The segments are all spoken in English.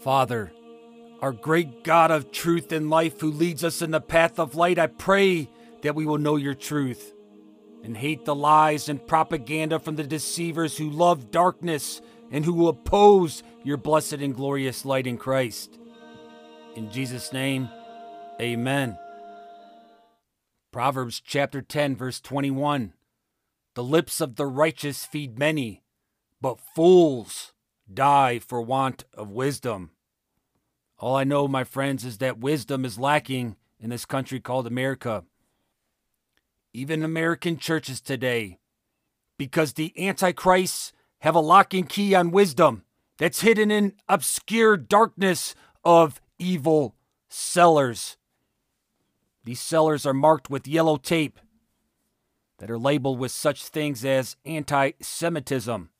Father, our great God of truth and life who leads us in the path of light, I pray that we will know your truth and hate the lies and propaganda from the deceivers who love darkness and who oppose your blessed and glorious light in Christ. In Jesus' name, amen. Proverbs chapter 10, verse 21. The lips of the righteous feed many, but fools die for want of wisdom. All I know, my friends, is that wisdom is lacking in this country called America. Even American churches today, because the Antichrists have a lock and key on wisdom that's hidden in obscure darkness of evil cellars. These cellars are marked with yellow tape that are labeled with such things as anti Semitism,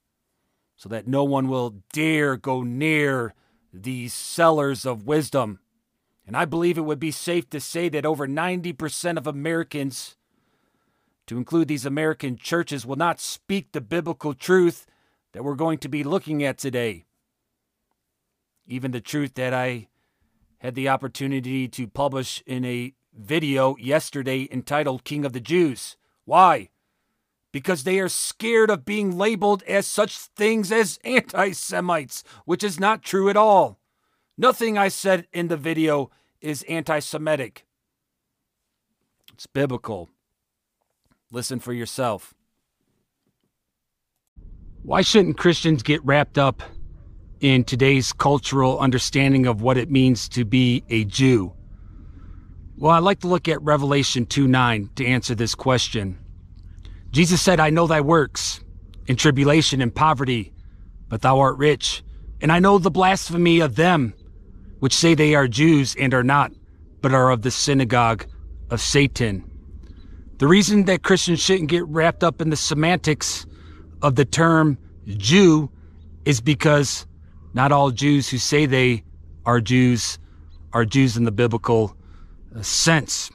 so that no one will dare go near these cellars of wisdom. And I believe it would be safe to say that over 90% of Americans, to include these American churches, will not speak the biblical truth that we're going to be looking at today. Even the truth that I had the opportunity to publish in a video yesterday entitled King of the Jews. Why? Because they are scared of being labeled as such things as anti Semites, which is not true at all. Nothing I said in the video is anti Semitic. It's biblical. Listen for yourself. Why shouldn't Christians get wrapped up in today's cultural understanding of what it means to be a Jew? Well, I'd like to look at Revelation 2 9 to answer this question. Jesus said, I know thy works, in tribulation and poverty, but thou art rich. And I know the blasphemy of them which say they are Jews and are not, but are of the synagogue of Satan. The reason that Christians shouldn't get wrapped up in the semantics of the term Jew is because not all Jews who say they are Jews are Jews in the biblical uh, sense.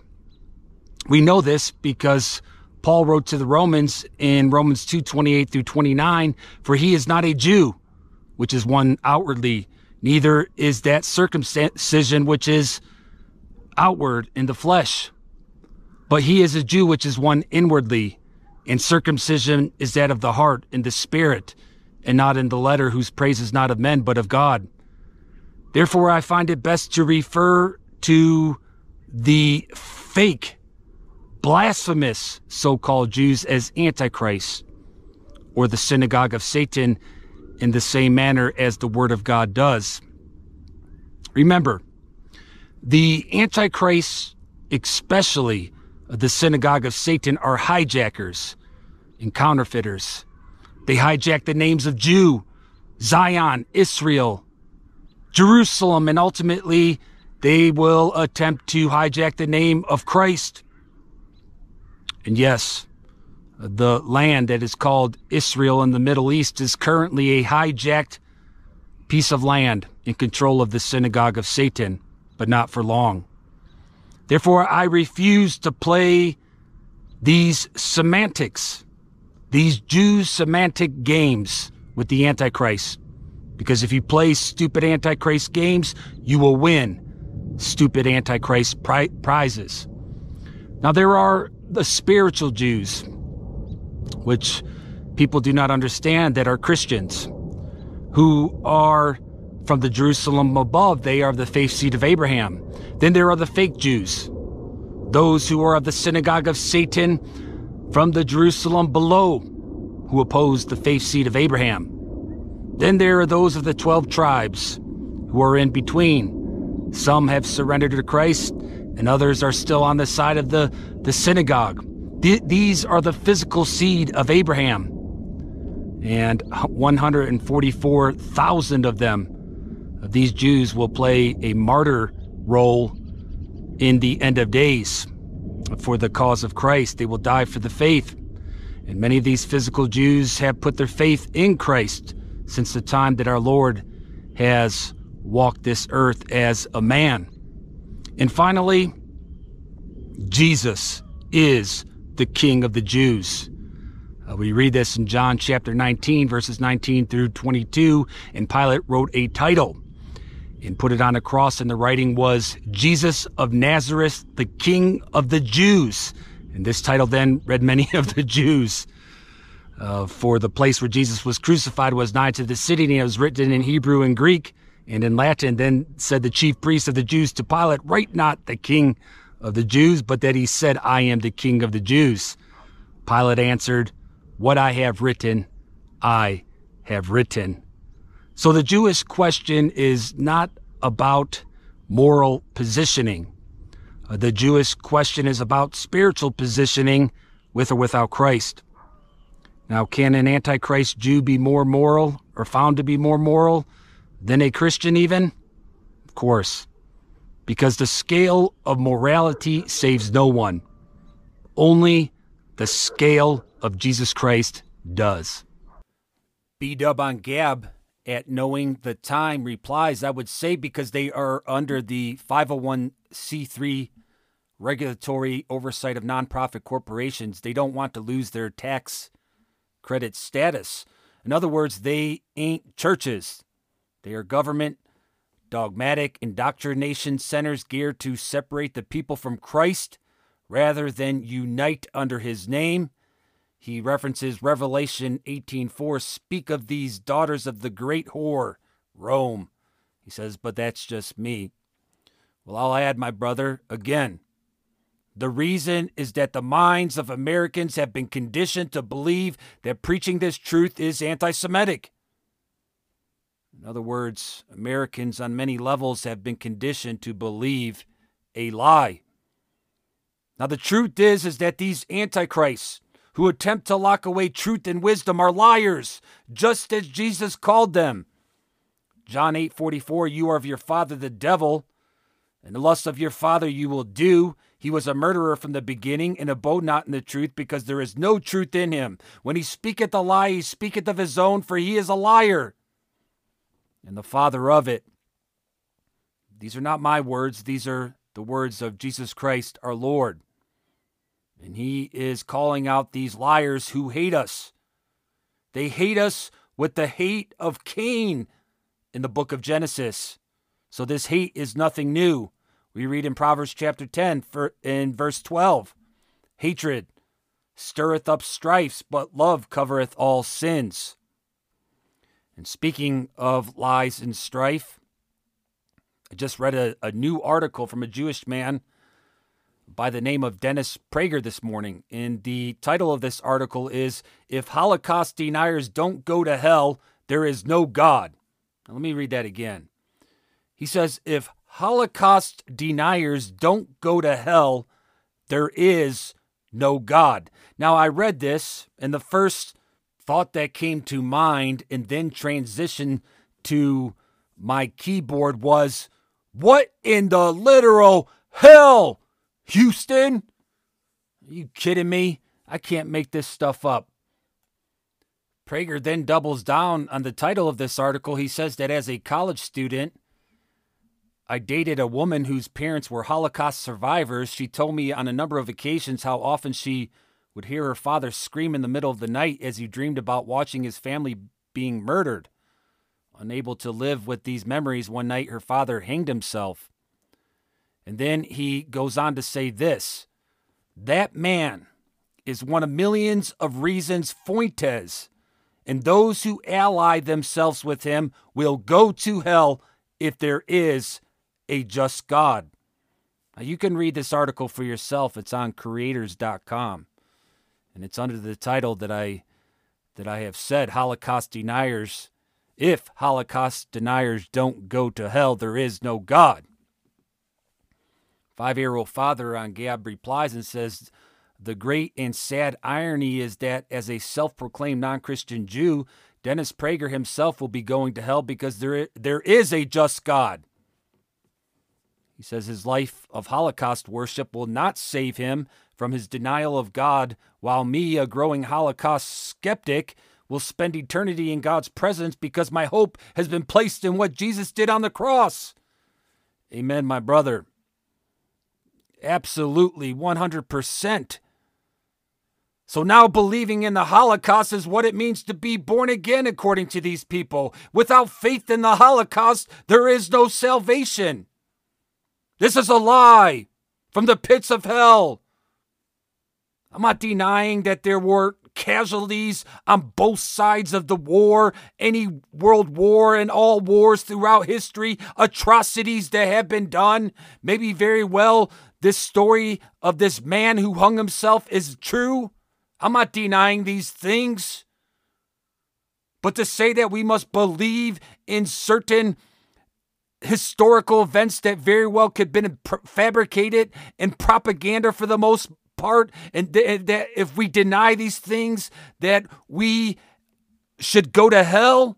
We know this because Paul wrote to the Romans in Romans 2 28 through 29, for he is not a Jew, which is one outwardly, neither is that circumcision which is outward in the flesh, but he is a Jew which is one inwardly, and circumcision is that of the heart in the spirit, and not in the letter, whose praise is not of men, but of God. Therefore, I find it best to refer to the fake, blasphemous so called Jews as Antichrist or the synagogue of Satan in the same manner as the Word of God does. Remember, the Antichrist, especially the synagogue of Satan, are hijackers and counterfeiters. They hijack the names of Jew, Zion, Israel, Jerusalem, and ultimately they will attempt to hijack the name of Christ. And yes, the land that is called Israel in the Middle East is currently a hijacked piece of land in control of the synagogue of Satan, but not for long. Therefore, I refuse to play these semantics, these Jews semantic games with the Antichrist. Because if you play stupid Antichrist games, you will win stupid Antichrist pri- prizes. Now, there are the spiritual Jews, which people do not understand that are Christians, who are from the Jerusalem above. They are the faith seed of Abraham. Then there are the fake Jews, those who are of the synagogue of Satan from the Jerusalem below, who oppose the faith seed of Abraham. Then there are those of the 12 tribes who are in between some have surrendered to Christ, and others are still on the side of the, the synagogue. Th- these are the physical seed of Abraham. And 144,000 of them, of these Jews, will play a martyr role in the end of days for the cause of Christ. They will die for the faith. And many of these physical Jews have put their faith in Christ since the time that our Lord has walked this earth as a man. And finally, Jesus is the King of the Jews. Uh, we read this in John chapter 19, verses 19 through 22, and Pilate wrote a title. and put it on a cross, and the writing was Jesus of Nazareth, the King of the Jews. And this title then read many of the Jews. Uh, for the place where Jesus was crucified was nigh to the city, and it was written in Hebrew and Greek and in Latin. Then said the chief priests of the Jews to Pilate, Write not the King of the Jews, but that he said, I am the King of the Jews. Pilate answered, What I have written, I have written. So the Jewish question is not about moral positioning. Uh, the Jewish question is about spiritual positioning with or without Christ. Now, can an Antichrist Jew be more moral or found to be more moral than a Christian, even? Of course. Because the scale of morality saves no one. Only the scale of Jesus Christ does. B Dub on Gab at knowing the time replies, I would say because they are under the 501c3 regulatory oversight of nonprofit corporations, they don't want to lose their tax credit status. In other words, they ain't churches. They are government, dogmatic indoctrination centers geared to separate the people from Christ rather than unite under his name. He references Revelation 18:4, speak of these daughters of the great whore, Rome. He says, but that's just me. Well, I'll add, my brother, again. The reason is that the minds of Americans have been conditioned to believe that preaching this truth is anti Semitic. In other words, Americans on many levels have been conditioned to believe a lie. Now the truth is is that these antichrists who attempt to lock away truth and wisdom are liars, just as Jesus called them. John 8:44 You are of your father the devil, and the lust of your father you will do. He was a murderer from the beginning and abode not in the truth, because there is no truth in him. When he speaketh a lie, he speaketh of his own, for he is a liar, and the father of it. These are not my words, these are the words of Jesus Christ our Lord. And he is calling out these liars who hate us. They hate us with the hate of Cain in the book of Genesis. So this hate is nothing new. We read in Proverbs chapter 10 for, in verse 12 Hatred stirreth up strifes, but love covereth all sins. And speaking of lies and strife, I just read a, a new article from a Jewish man by the name of Dennis Prager this morning. And the title of this article is If Holocaust Deniers Don't Go to Hell, There Is No God. Now, let me read that again. He says, If Holocaust deniers don't go to hell, there is no God. Now, I read this, and the first thought that came to mind and then transitioned to my keyboard was, What in the literal hell? Houston? Are you kidding me? I can't make this stuff up. Prager then doubles down on the title of this article. He says that as a college student, I dated a woman whose parents were Holocaust survivors. She told me on a number of occasions how often she would hear her father scream in the middle of the night as he dreamed about watching his family being murdered. Unable to live with these memories, one night her father hanged himself. And then he goes on to say this that man is one of millions of reasons Fuentes and those who ally themselves with him will go to hell if there is a just God. Now, you can read this article for yourself. It's on creators.com. And it's under the title that I that I have said Holocaust deniers if Holocaust deniers don't go to hell, there is no God. Five year old father on Gab replies and says, The great and sad irony is that as a self proclaimed non Christian Jew, Dennis Prager himself will be going to hell because there, there is a just God. He says his life of Holocaust worship will not save him from his denial of God, while me, a growing Holocaust skeptic, will spend eternity in God's presence because my hope has been placed in what Jesus did on the cross. Amen, my brother. Absolutely, 100%. So now believing in the Holocaust is what it means to be born again, according to these people. Without faith in the Holocaust, there is no salvation. This is a lie from the pits of hell. I'm not denying that there were casualties on both sides of the war, any world war and all wars throughout history, atrocities that have been done. Maybe very well this story of this man who hung himself is true. I'm not denying these things. But to say that we must believe in certain historical events that very well could have been fabricated and propaganda for the most part, and th- that if we deny these things, that we should go to hell,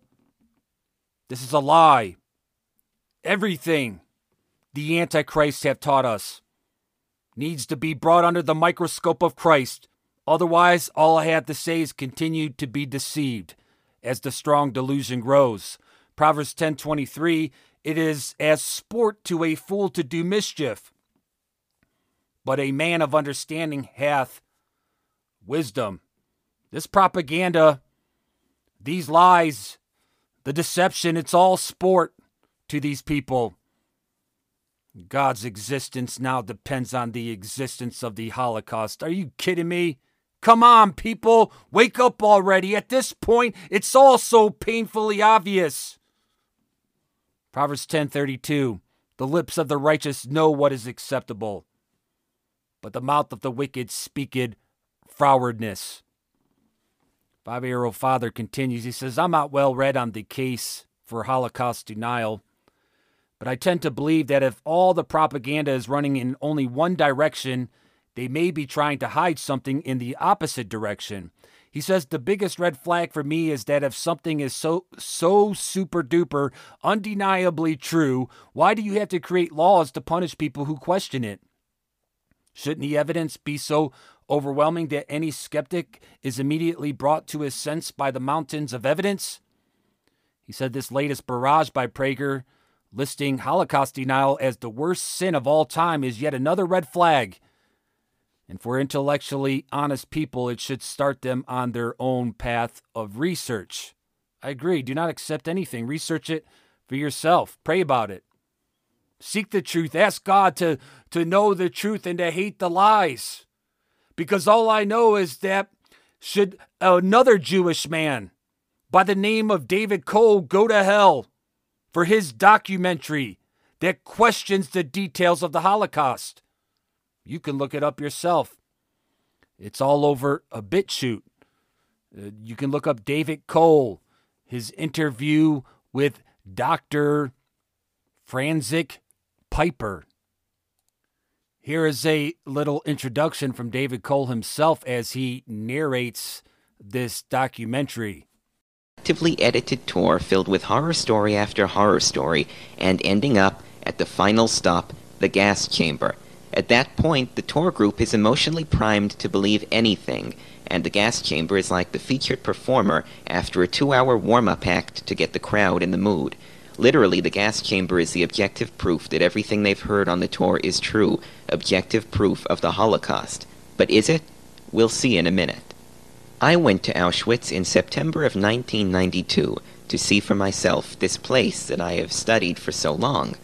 this is a lie. Everything the Antichrist have taught us needs to be brought under the microscope of Christ Otherwise, all I have to say is continue to be deceived as the strong delusion grows. Proverbs 10:23 It is as sport to a fool to do mischief, but a man of understanding hath wisdom. This propaganda, these lies, the deception, it's all sport to these people. God's existence now depends on the existence of the Holocaust. Are you kidding me? Come on, people, wake up already. At this point, it's all so painfully obvious. Proverbs 10:32 The lips of the righteous know what is acceptable, but the mouth of the wicked speaketh frowardness. Five year old father continues. He says, I'm not well read on the case for Holocaust denial, but I tend to believe that if all the propaganda is running in only one direction, they may be trying to hide something in the opposite direction. He says the biggest red flag for me is that if something is so so super duper undeniably true, why do you have to create laws to punish people who question it? Shouldn't the evidence be so overwhelming that any skeptic is immediately brought to his sense by the mountains of evidence? He said this latest barrage by Prager listing Holocaust denial as the worst sin of all time is yet another red flag and for intellectually honest people, it should start them on their own path of research. I agree. Do not accept anything. Research it for yourself. Pray about it. Seek the truth. Ask God to, to know the truth and to hate the lies. Because all I know is that should another Jewish man by the name of David Cole go to hell for his documentary that questions the details of the Holocaust? You can look it up yourself. It's all over a BitChute. Uh, you can look up David Cole, his interview with Dr. Franzik Piper. Here is a little introduction from David Cole himself as he narrates this documentary. Actively edited tour filled with horror story after horror story and ending up at the final stop, the gas chamber. At that point, the tour group is emotionally primed to believe anything, and the gas chamber is like the featured performer after a two hour warm up act to get the crowd in the mood. Literally, the gas chamber is the objective proof that everything they've heard on the tour is true, objective proof of the Holocaust. But is it? We'll see in a minute. I went to Auschwitz in September of 1992 to see for myself this place that I have studied for so long.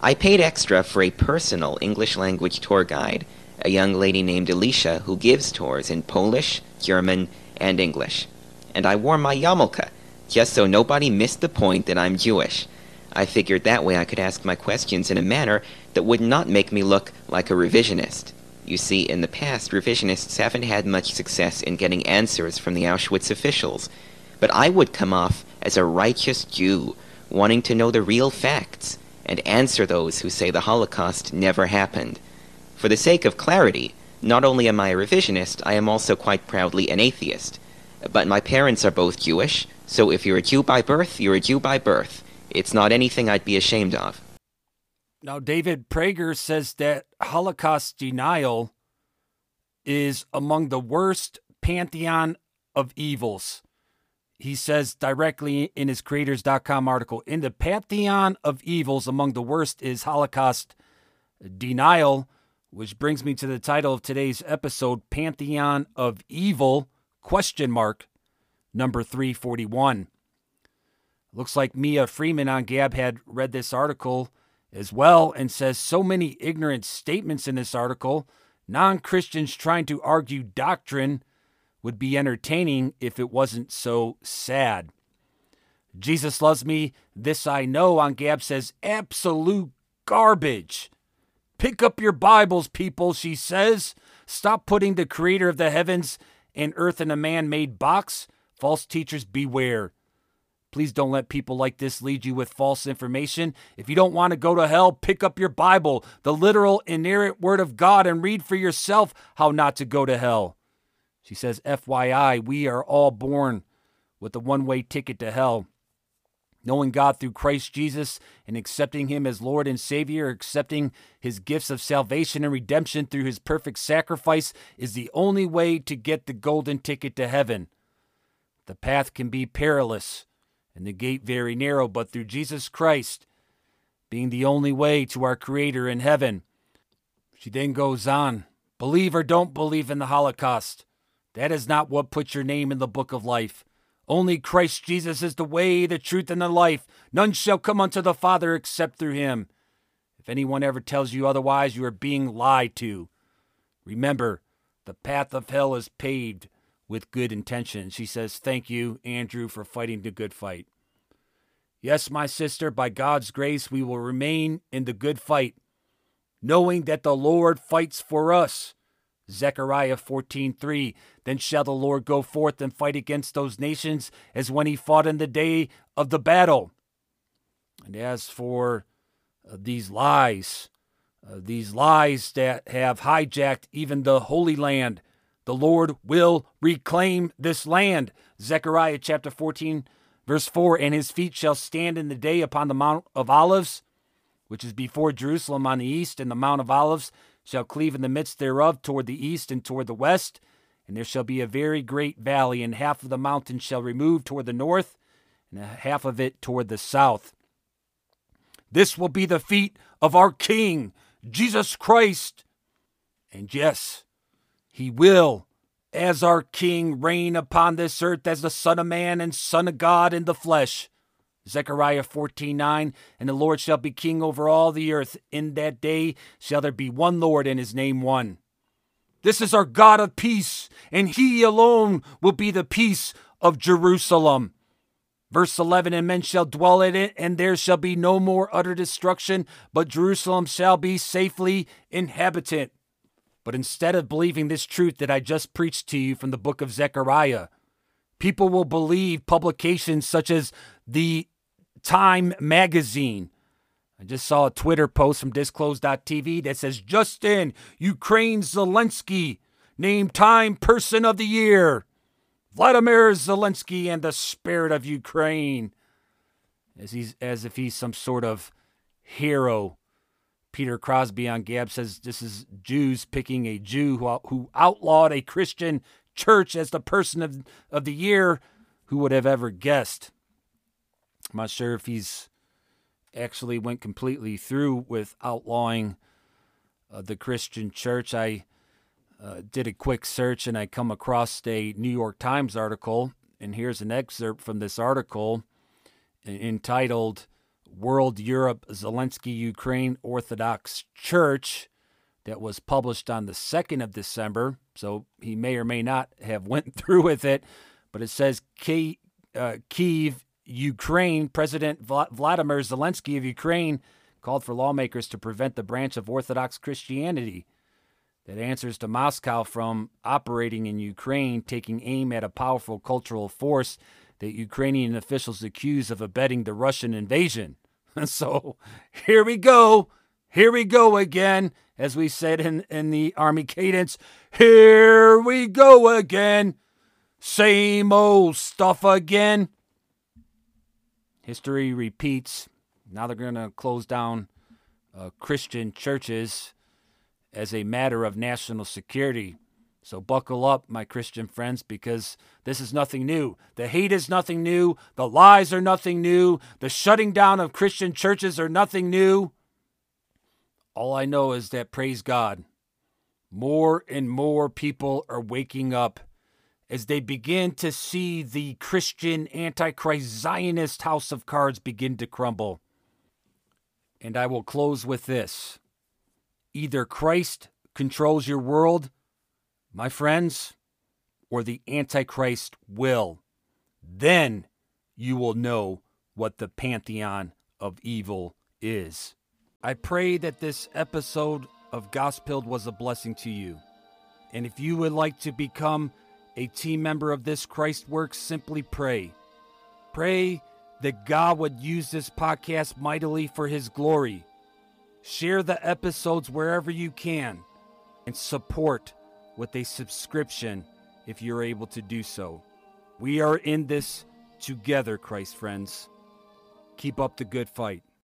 I paid extra for a personal English language tour guide, a young lady named Alicia who gives tours in Polish, German, and English. And I wore my yarmulke, just so nobody missed the point that I'm Jewish. I figured that way I could ask my questions in a manner that would not make me look like a revisionist. You see, in the past, revisionists haven't had much success in getting answers from the Auschwitz officials. But I would come off as a righteous Jew, wanting to know the real facts and answer those who say the Holocaust never happened. For the sake of clarity, not only am I a revisionist, I am also quite proudly an atheist. But my parents are both Jewish, so if you're a Jew by birth, you're a Jew by birth. It's not anything I'd be ashamed of. Now, David Prager says that Holocaust denial is among the worst pantheon of evils he says directly in his creators.com article in the pantheon of evils among the worst is holocaust denial which brings me to the title of today's episode, Pantheon of Evil, question mark, number 341. Looks like Mia Freeman on Gab had read this article as well and says so many ignorant statements in this article. Non Christians trying to argue doctrine would be entertaining if it wasn't so sad. Jesus loves me, this I know on Gab says absolute garbage. Pick up your Bibles, people, she says. Stop putting the creator of the heavens and earth in a man made box. False teachers beware. Please don't let people like this lead you with false information. If you don't want to go to hell, pick up your Bible, the literal, inerrant Word of God, and read for yourself how not to go to hell. She says, FYI, we are all born with a one way ticket to hell knowing God through Christ Jesus and accepting Him as Lord and Savior, accepting His gifts of salvation and redemption through His perfect sacrifice is the only way to get the golden ticket to heaven. The path can be perilous and the gate very narrow, but through Jesus Christ being the only way to our Creator in heaven. She then goes on believe or don't believe in the Holocaust. That is not what puts your name in the book of life. Only Christ Jesus is the way, the truth, and the life. None shall come unto the Father except through him. If anyone ever tells you otherwise, you are being lied to. Remember, the path of hell is paved with good intentions. She says, Thank you, Andrew, for fighting the good fight. Yes, my sister, by God's grace, we will remain in the good fight, knowing that the Lord fights for us. Zechariah 14:3 Then shall the Lord go forth and fight against those nations as when he fought in the day of the battle. And as for uh, these lies, uh, these lies that have hijacked even the Holy Land, the Lord will reclaim this land. Zechariah chapter 14 verse 4 And his feet shall stand in the day upon the Mount of Olives, which is before Jerusalem on the east, and the Mount of Olives shall cleave in the midst thereof toward the east and toward the west. And there shall be a very great valley, and half of the mountain shall remove toward the north, and half of it toward the south. This will be the feet of our King, Jesus Christ. And yes, he will, as our King, reign upon this earth as the Son of Man and Son of God in the flesh. Zechariah 14 9, and the Lord shall be king over all the earth. In that day shall there be one Lord, and his name one. This is our God of peace, and he alone will be the peace of Jerusalem. Verse 11 And men shall dwell in it, and there shall be no more utter destruction, but Jerusalem shall be safely inhabited. But instead of believing this truth that I just preached to you from the book of Zechariah, people will believe publications such as the Time magazine. I just saw a Twitter post from disclosed.tv that says Justin, Ukraine Zelensky, named Time Person of the Year. Vladimir Zelensky and the spirit of Ukraine. As he's as if he's some sort of hero. Peter Crosby on Gab says this is Jews picking a Jew who, who outlawed a Christian church as the person of, of the year. Who would have ever guessed? I'm not sure if he's actually went completely through with outlawing uh, the Christian church. I uh, did a quick search and I come across a New York Times article, and here's an excerpt from this article entitled World Europe Zelensky Ukraine Orthodox Church that was published on the 2nd of December. So he may or may not have went through with it, but it says uh, Kiev Ukraine, President Vladimir Zelensky of Ukraine called for lawmakers to prevent the branch of Orthodox Christianity that answers to Moscow from operating in Ukraine, taking aim at a powerful cultural force that Ukrainian officials accuse of abetting the Russian invasion. so here we go. Here we go again, as we said in, in the Army cadence. Here we go again. Same old stuff again. History repeats. Now they're going to close down uh, Christian churches as a matter of national security. So buckle up, my Christian friends, because this is nothing new. The hate is nothing new. The lies are nothing new. The shutting down of Christian churches are nothing new. All I know is that, praise God, more and more people are waking up as they begin to see the Christian Antichrist Zionist house of cards begin to crumble. And I will close with this either Christ controls your world, my friends, or the Antichrist will. Then you will know what the pantheon of evil is. I pray that this episode of Gospeled was a blessing to you. And if you would like to become a team member of this Christ Works, simply pray. Pray that God would use this podcast mightily for His glory. Share the episodes wherever you can and support with a subscription if you're able to do so. We are in this together, Christ friends. Keep up the good fight.